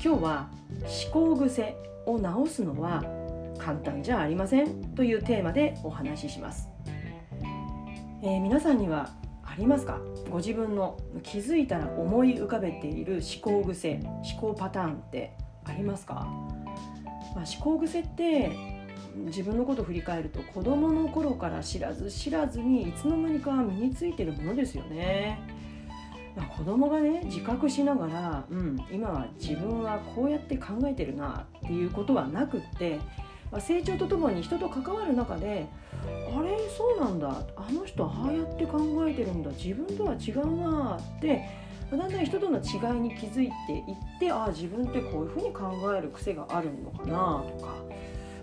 今日は思考癖を直すのは簡単じゃありませんというテーマでお話しします、えー、皆さんにはありますか？ご自分の気づいたら思い浮かべている思考癖思考パターンってありますか、まあ、思考癖って自分のことを振り返ると子どもの頃から知らず知らずにいつの間にか身についてるものですよね。子供がね自覚しながら、うん、今は自分はこうやって考えてるなっていうことはなくって、まあ、成長とともに人と関わる中であれそうなんだあの人ああやって考えてるんだ自分とは違うなってだんだん人との違いに気づいていってああ自分ってこういうふうに考える癖があるのかなとか、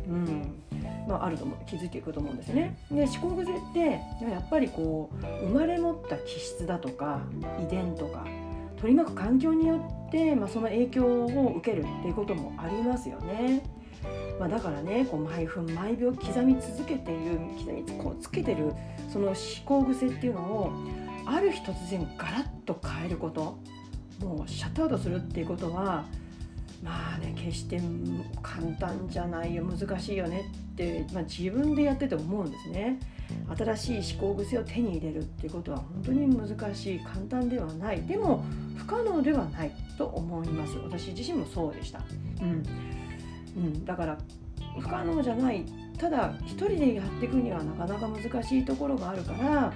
うんまあ、あると思う気づいていくと思うんですね。で思考癖ってやっぱりこう生まれ持った気質だとか遺伝とか取り巻く環境によって、まあ、その影響を受けるっていうこともありますよね。まあ、だからねこう毎分毎秒刻み続けている刻みこうつけてるその思考癖っていうのをある日突然ガラッと変えることもうシャットアウトするっていうことはまあね決して簡単じゃないよ難しいよねって、まあ、自分でやってて思うんですね。新しい思考癖を手に入れるっていうことは本当に難しい簡単ではない。でも不可能ではないと思います。私自身もそうでした、うん。うん、だから不可能じゃない。ただ一人でやっていくにはなかなか難しいところがあるから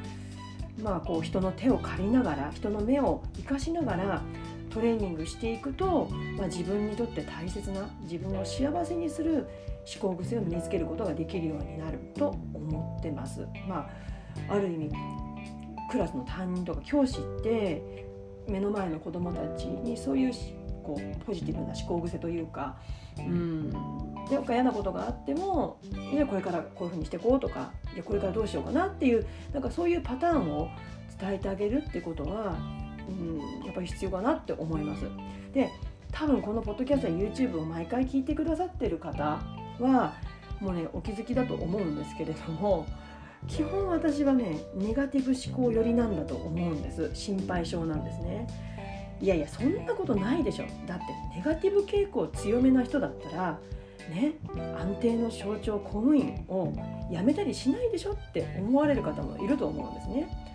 まあこう人の手を借りながら人の目を生かしながらトレーニングしていくと、まあ、自分にとって大切な自分を幸せにする思考癖を身につけることができるようになると思ってます。まあ、ある意味クラスの担任とか教師って目の前の子どもたちにそういうこうポジティブな思考癖というか、うん、なんか嫌なことがあってもいやこれからこういうふうにしていこうとかいやこれからどうしようかなっていうなんかそういうパターンを伝えてあげるってことはうん、やっぱり必要かなって思います。で多分このポッドキャストや YouTube を毎回聞いてくださってる方はもうねお気づきだと思うんですけれども基本私はねネガティブ思考寄りなんだと思うんです心配性なんですね。いやいやそんなことないでしょだってネガティブ傾向強めな人だったらね安定の象徴公務員を辞めたりしないでしょって思われる方もいると思うんですね。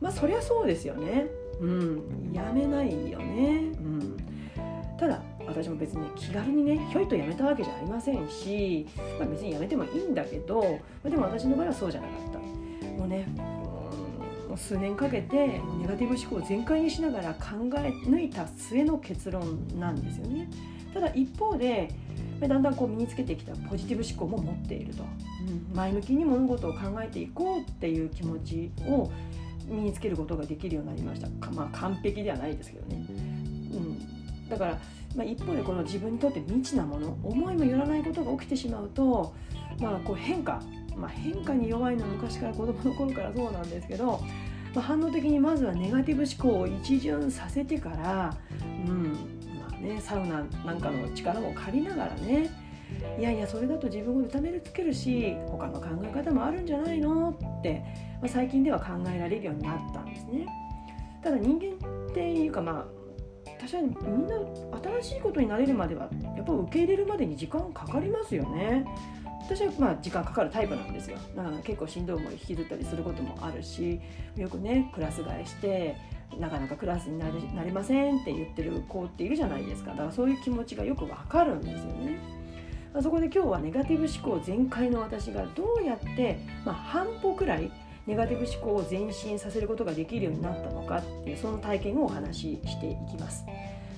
まあそりゃそうですよね。うん、やめないよね、うん、ただ私も別に気軽にねひょいとやめたわけじゃありませんし、まあ、別にやめてもいいんだけど、まあ、でも私の場合はそうじゃなかった。もうねもう数年かけてネガティブ思考を全開にしながら考え抜いた末の結論なんですよね。ただ一方でだんだんこう身につけてきたポジティブ思考も持っていると、うん、前向きに物事を考えていこうっていう気持ちを身につけることができるようになりました。まあ完璧ではないですけどね、うん、だから、まあ、一方でこの自分にとって未知なもの思いもよらないことが起きてしまうと、まあ、こう変化、まあ、変化に弱いのは昔から子供の頃からそうなんですけど、まあ、反応的にまずはネガティブ思考を一巡させてから、うん。まあね、サウナなんかの力も借りながらねいやいやそれだと自分を痛めつけるし他の考え方もあるんじゃないのって、まあ、最近では考えられるようになったんですね。ただ人間っていうかまあ確かにみんな新しいことになれるまではやっぱ受け入れるまでに時間かかりますよね。私はまあ時間かかるタイプなんですよだから結構しんどい思い引きずったりすることもあるしよくねクラス替えしてなかなかクラスになれなれませんって言ってる子っているじゃないですかだからそういう気持ちがよくわかるんですよね。あそこで今日はネガティブ思考全開の私がどうやって、まあ、半歩くらいネガティブ思考を前進させることができるようになったのかっていうその体験をお話ししていきます。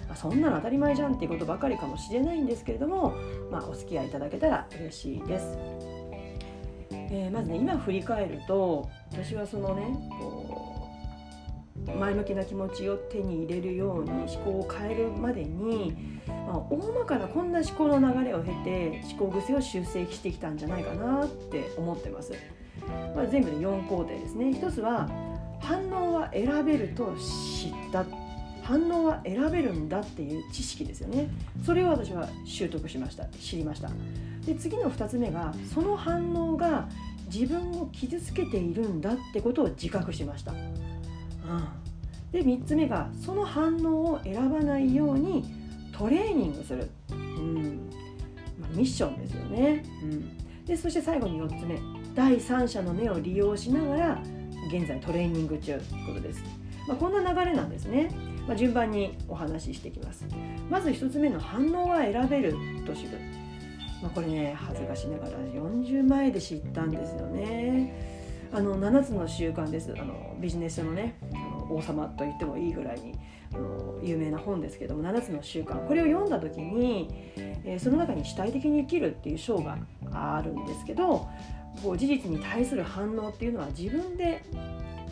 まあ、そんなの当たり前じゃんっていうことばかりかもしれないんですけれども、まあ、お付き合いいただけたら嬉しいです。えー、まずね今振り返ると私はそのねこう前向きな気持ちを手に入れるように思考を変えるまでに、まあ、大まかなこんな思考の流れを経て思考癖を修正してきたんじゃないかなって思ってます。まあ、全部で4工程ですね。一つは反応は選べると知った。反応は選べるんだっていう知識ですよね。それを私は習得しました。知りました。で次の2つ目がその反応が自分を傷つけているんだってことを自覚しました、うん、で3つ目がその反応を選ばないようにトレーニングする、うん。まあ、ミッションですよね、うん、でそして最後に4つ目。第三者の目を利用しながら現在トレーニング中ということです、まあ、こんな流れなんですね、まあ、順番にお話ししていきます。まず1つ目の反応は選べると知る、まあ、これね恥ずかしながら40前で知ったんですよね。あの7つの習慣です。あのビジネスのね。王様と言ってもいいぐらいにあの有名な本ですけども7つの習慣これを読んだ時に、え、その中に主体的に生きるっていう章があるんですけどこう事実に対する反応っていうのは自分で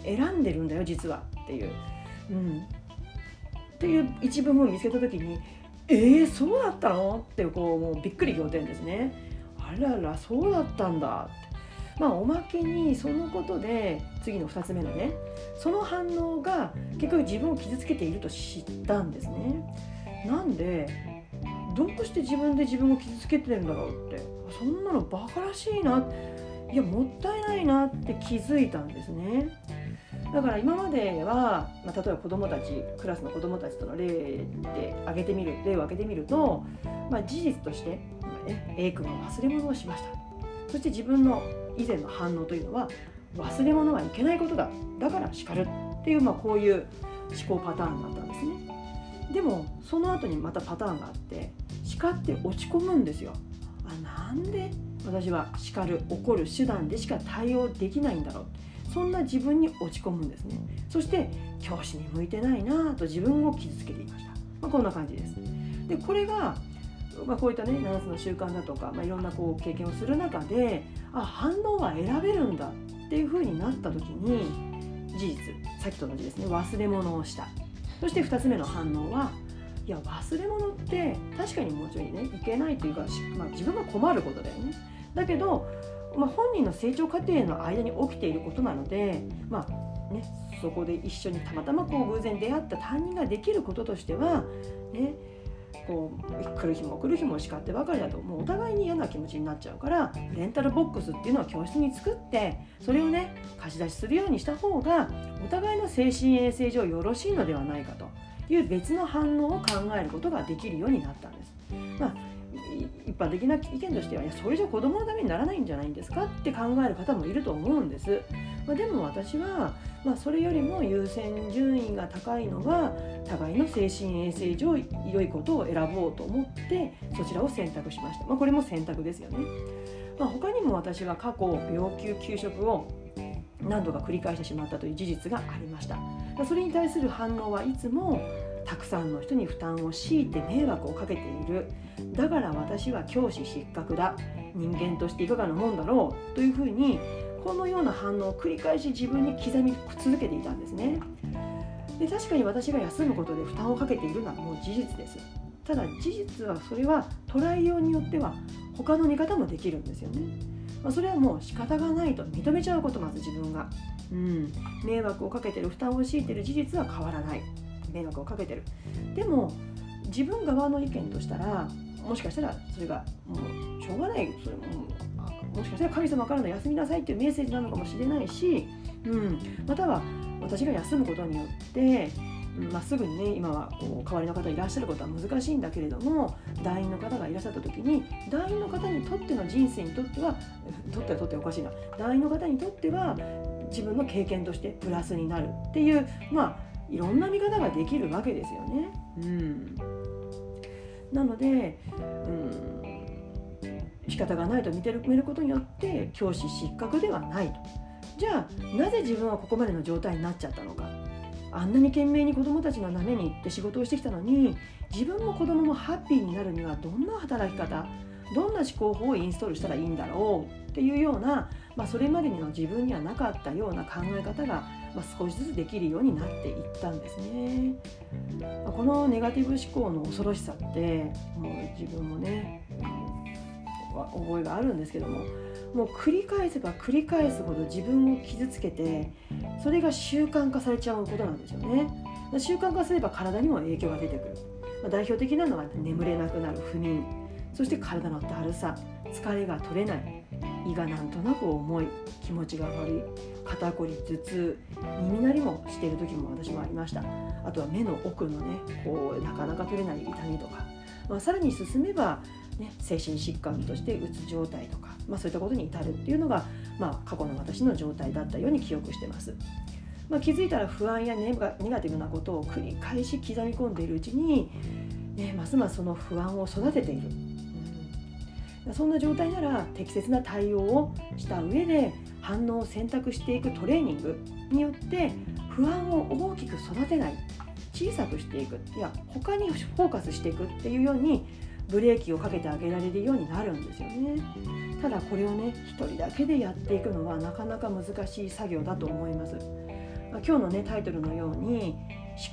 選んでるんだよ実はっていう、うん、っていう一文を見つけた時に「えー、そうだったの?」ってこうもうびっくり仰天ですね。あららそうだったんだってまあおまけにそのことで次の2つ目のねその反応が結局自分を傷つけていると知ったんですね。なんでどうして自分で自分を傷つけてるんだろうってそんなのバカらしいないやもったいないなって気づいたんですね。だから今までは、まあ、例えば子どもたちクラスの子どもたちとの例で挙げてみる例を挙げてみると、まあ、事実として、ね、A 君は忘れ物をしましたそして自分の以前の反応というのは忘れ物はいけないことだだから叱るっていう、まあ、こういう思考パターンだったんですね。でもその後にまたパターンがあって叱って落ち込むんですよ。あなんで私は叱る怒る手段でしか対応できないんだろう。そんな自分に落ち込むんですね。そして教師に向いてないなと自分を傷つけていました、まあ、こんな感じです。でこれが、まあ、こういったね7つの習慣だとか、まあ、いろんなこう経験をする中であ反応は選べるんだっていうふうになった時に事実さっきと同じですね忘れ物をした。そして2つ目の反応はいや忘れ物って確かにもうちょいねいけないというか、まあ、自分が困ることだよね。だけど、まあ、本人の成長過程の間に起きていることなので、まあね、そこで一緒にたまたまこう偶然出会った担任ができることとしては、ね、こう来る日も来る日も叱ってばかりだともうお互いに嫌な気持ちになっちゃうからレンタルボックスっていうのは教室に作ってそれをね貸し出しするようにした方がお互いの精神衛生上よろしいのではないかという別の反応を考えることができるようになったんです。般的な意見としてはいやそれじゃ子供のためにならないんじゃないんですかって考える方もいると思うんです。まあ、でも私は、まあ、それよりも優先順位が高いのは互いの精神衛生上良いことを選ぼうと思ってそちらを選択しました。まあ、これも選択ですよね。ま、他にも私は過去要求給食を何度か繰り返してしまったという事実がありました。それに対する反応はいつもたくさんの人に負担を強いて迷惑をかけている。だから私は教師失格だ。人間としていかがなもんだろうというふうにこのような反応を繰り返し自分に刻み続けていたんですね。で確かに私が休むことで負担をかけているのはもう事実です。ただ事実はそれは捉えようによっては他の見方もできるんですよね、まあ、それはもう仕方がないと認めちゃうことまず自分が、うん、迷惑をかけてる負担を強いてる事実は変わらない。迷惑をかけてる。でも自分側の意見としたらもしかしたらそれがもうしょうがないそれももしかしたら神様からの休みなさいっていうメッセージなのかもしれないし、うん、または私が休むことによってまあ、すぐにね今はこう代わりの方いらっしゃることは難しいんだけれども団員の方がいらっしゃった時に団員の方にとっての人生にとってはとってはとっておかしいな。団員の方にとっては自分の経験としてプラスになるっていうまあいろんな見方ができるわけですよね。うん、なので、うん、仕方がないと認めることによって教師失格ではないと。じゃあなぜ自分はここまでの状態になっちゃったのか。あんなに懸命に子どもたちのために行って仕事をしてきたのに自分も子どももハッピーになるにはどんな働き方どんな思考法をインストールしたらいいんだろうっていうような、まあ、それまでの自分にはなかったような考え方がまあ、少しずつできるようになっていったんですね。このネガティブ思考の恐ろしさってもう自分もね覚えがあるんですけどももう繰り返せば繰り返すほど自分を傷つけてそれが習慣化されちゃうことなんですよね。習慣化すれば体にも影響が出てくる、まあ、代表的なのは眠れなくなる不眠そして体のだるさ疲れが取れない胃がなんとなく重い気持ちが悪い肩こり頭痛耳鳴りもしている時も私もありました。あとは目の奥のねこうなかなか取れない痛みとか、まあ、さらに進めば、ね、精神疾患としてうつ状態とか、まあ、そういったことに至るっていうのが、まあ、過去の私の状態だったように記憶してます。まあ、気づいたら不安やネガティブなことを繰り返し刻み込んでいるうちに、ね、ますますその不安を育てている。そんな状態なら適切な対応をした上で反応を選択していくトレーニングによって不安を大きく育てない小さくしていくいや他にフォーカスしていくっていうようにブレーキをかけてあげられるようになるんですよね。ただこれをね一人だけでやっていくのはなかなか難しい作業だと思います。ま今日のねタイトルのように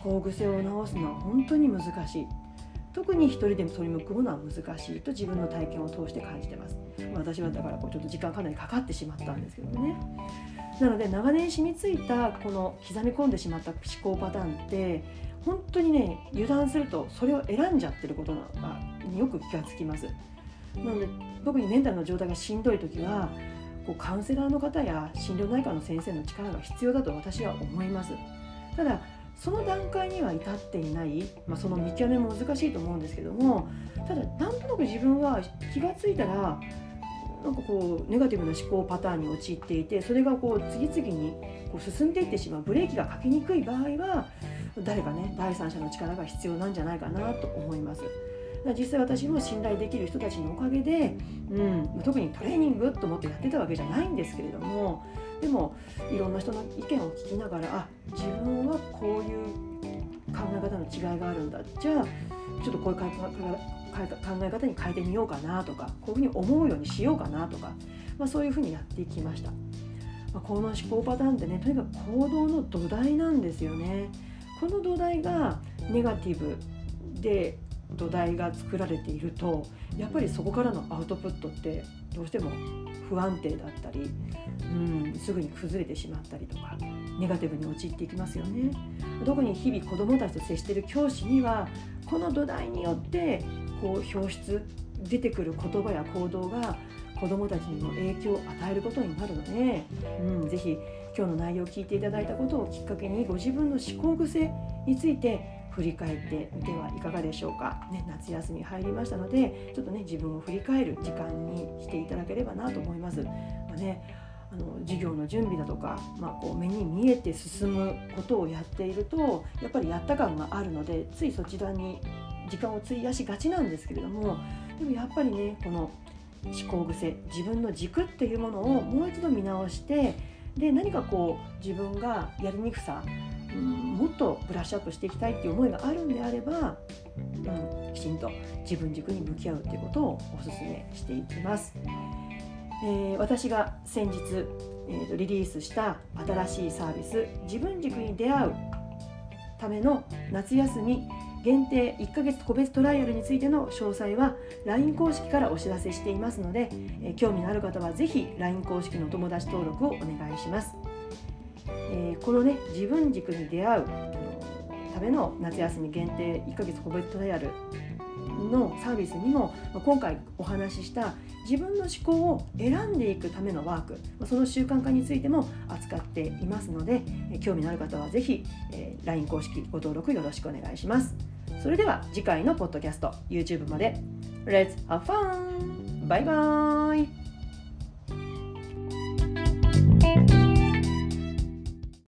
思考癖を直すのは本当に難しい。特に一人で取り組むのは難しいと自分の体験を通して感じてます、私はだからこうちょっと時間かなりかかってしまったんですけどね。なので長年染みついたこの刻み込んでしまった思考パターンって本当にね油断するとそれを選んじゃってることなのがよく気がつきます。なので特にメンタルの状態がしんどい時はこうカウンセラーの方や心療内科の先生の力が必要だと私は思います。ただその段階には至っていない、まあ、その見極めも難しいと思うんですけどもただなんとなく自分は気が付いたらなんかこうネガティブな思考パターンに陥っていてそれがこう次々にこう進んでいってしまうブレーキがかけにくい場合は誰かね第三者の力が必要なんじゃないかなと思います。実際私も信頼できる人たちのおかげで、うん、特にトレーニングと思ってやってたわけじゃないんですけれどもでもいろんな人の意見を聞きながらあ自分はこういう考え方の違いがあるんだじゃあちょっとこういう考え方に変えてみようかなとかこういうふうに思うようにしようかなとか、まあ、そういうふうにやっていきました。まあ、この思考パターンってねとにかく行動の土台なんですよね。この土台がネガティブで土台が作られているとやっぱりそこからのアウトプットってどうしても不安定だったり、うん、すぐに崩れてしまったりとかネガティブに陥っていきますよね。特に日々子どもたちと接している教師にはこの土台によってこう表出出てくる言葉や行動が子どもたちにも影響を与えることになるので、うん、ぜひ今日の内容を聞いていただいたことをきっかけにご自分の思考癖について振り返ってみてはいかがでしょうか、ね、夏休み入りましたのでちょっとね自分を振り返る時間にしていただければなと思います。まあねあの授業の準備だとか、まあ、こう目に見えて進むことをやっているとやっぱりやった感があるのでついそちらに時間を費やしがちなんですけれどもでもやっぱりねこの思考癖自分の軸っていうものをもう一度見直してで何かこう自分がやりにくさうん、もっとブラッシュアップしていきたいっていう思いがあるんであれば、うん、きちんと自分軸に向き合うっていうことをお勧めしていきます。えー、私が先日、えー、リリースした新しいサービス「自分軸に出会う」ための夏休み限定1ヶ月個別トライアルについての詳細は LINE 公式からお知らせしていますので、えー、興味のある方は是非 LINE 公式のお友達登録をお願いします。このね自分軸に出会うための夏休み限定1ヶ月個別トライアルのサービスにも今回お話しした自分の思考を選んでいくためのワークその習慣化についても扱っていますので興味のある方は是非 LINE 公式ご登録よろしくお願いします。それでは次回のポッドキャスト YouTube まで。Let's have fun! バイバーイ!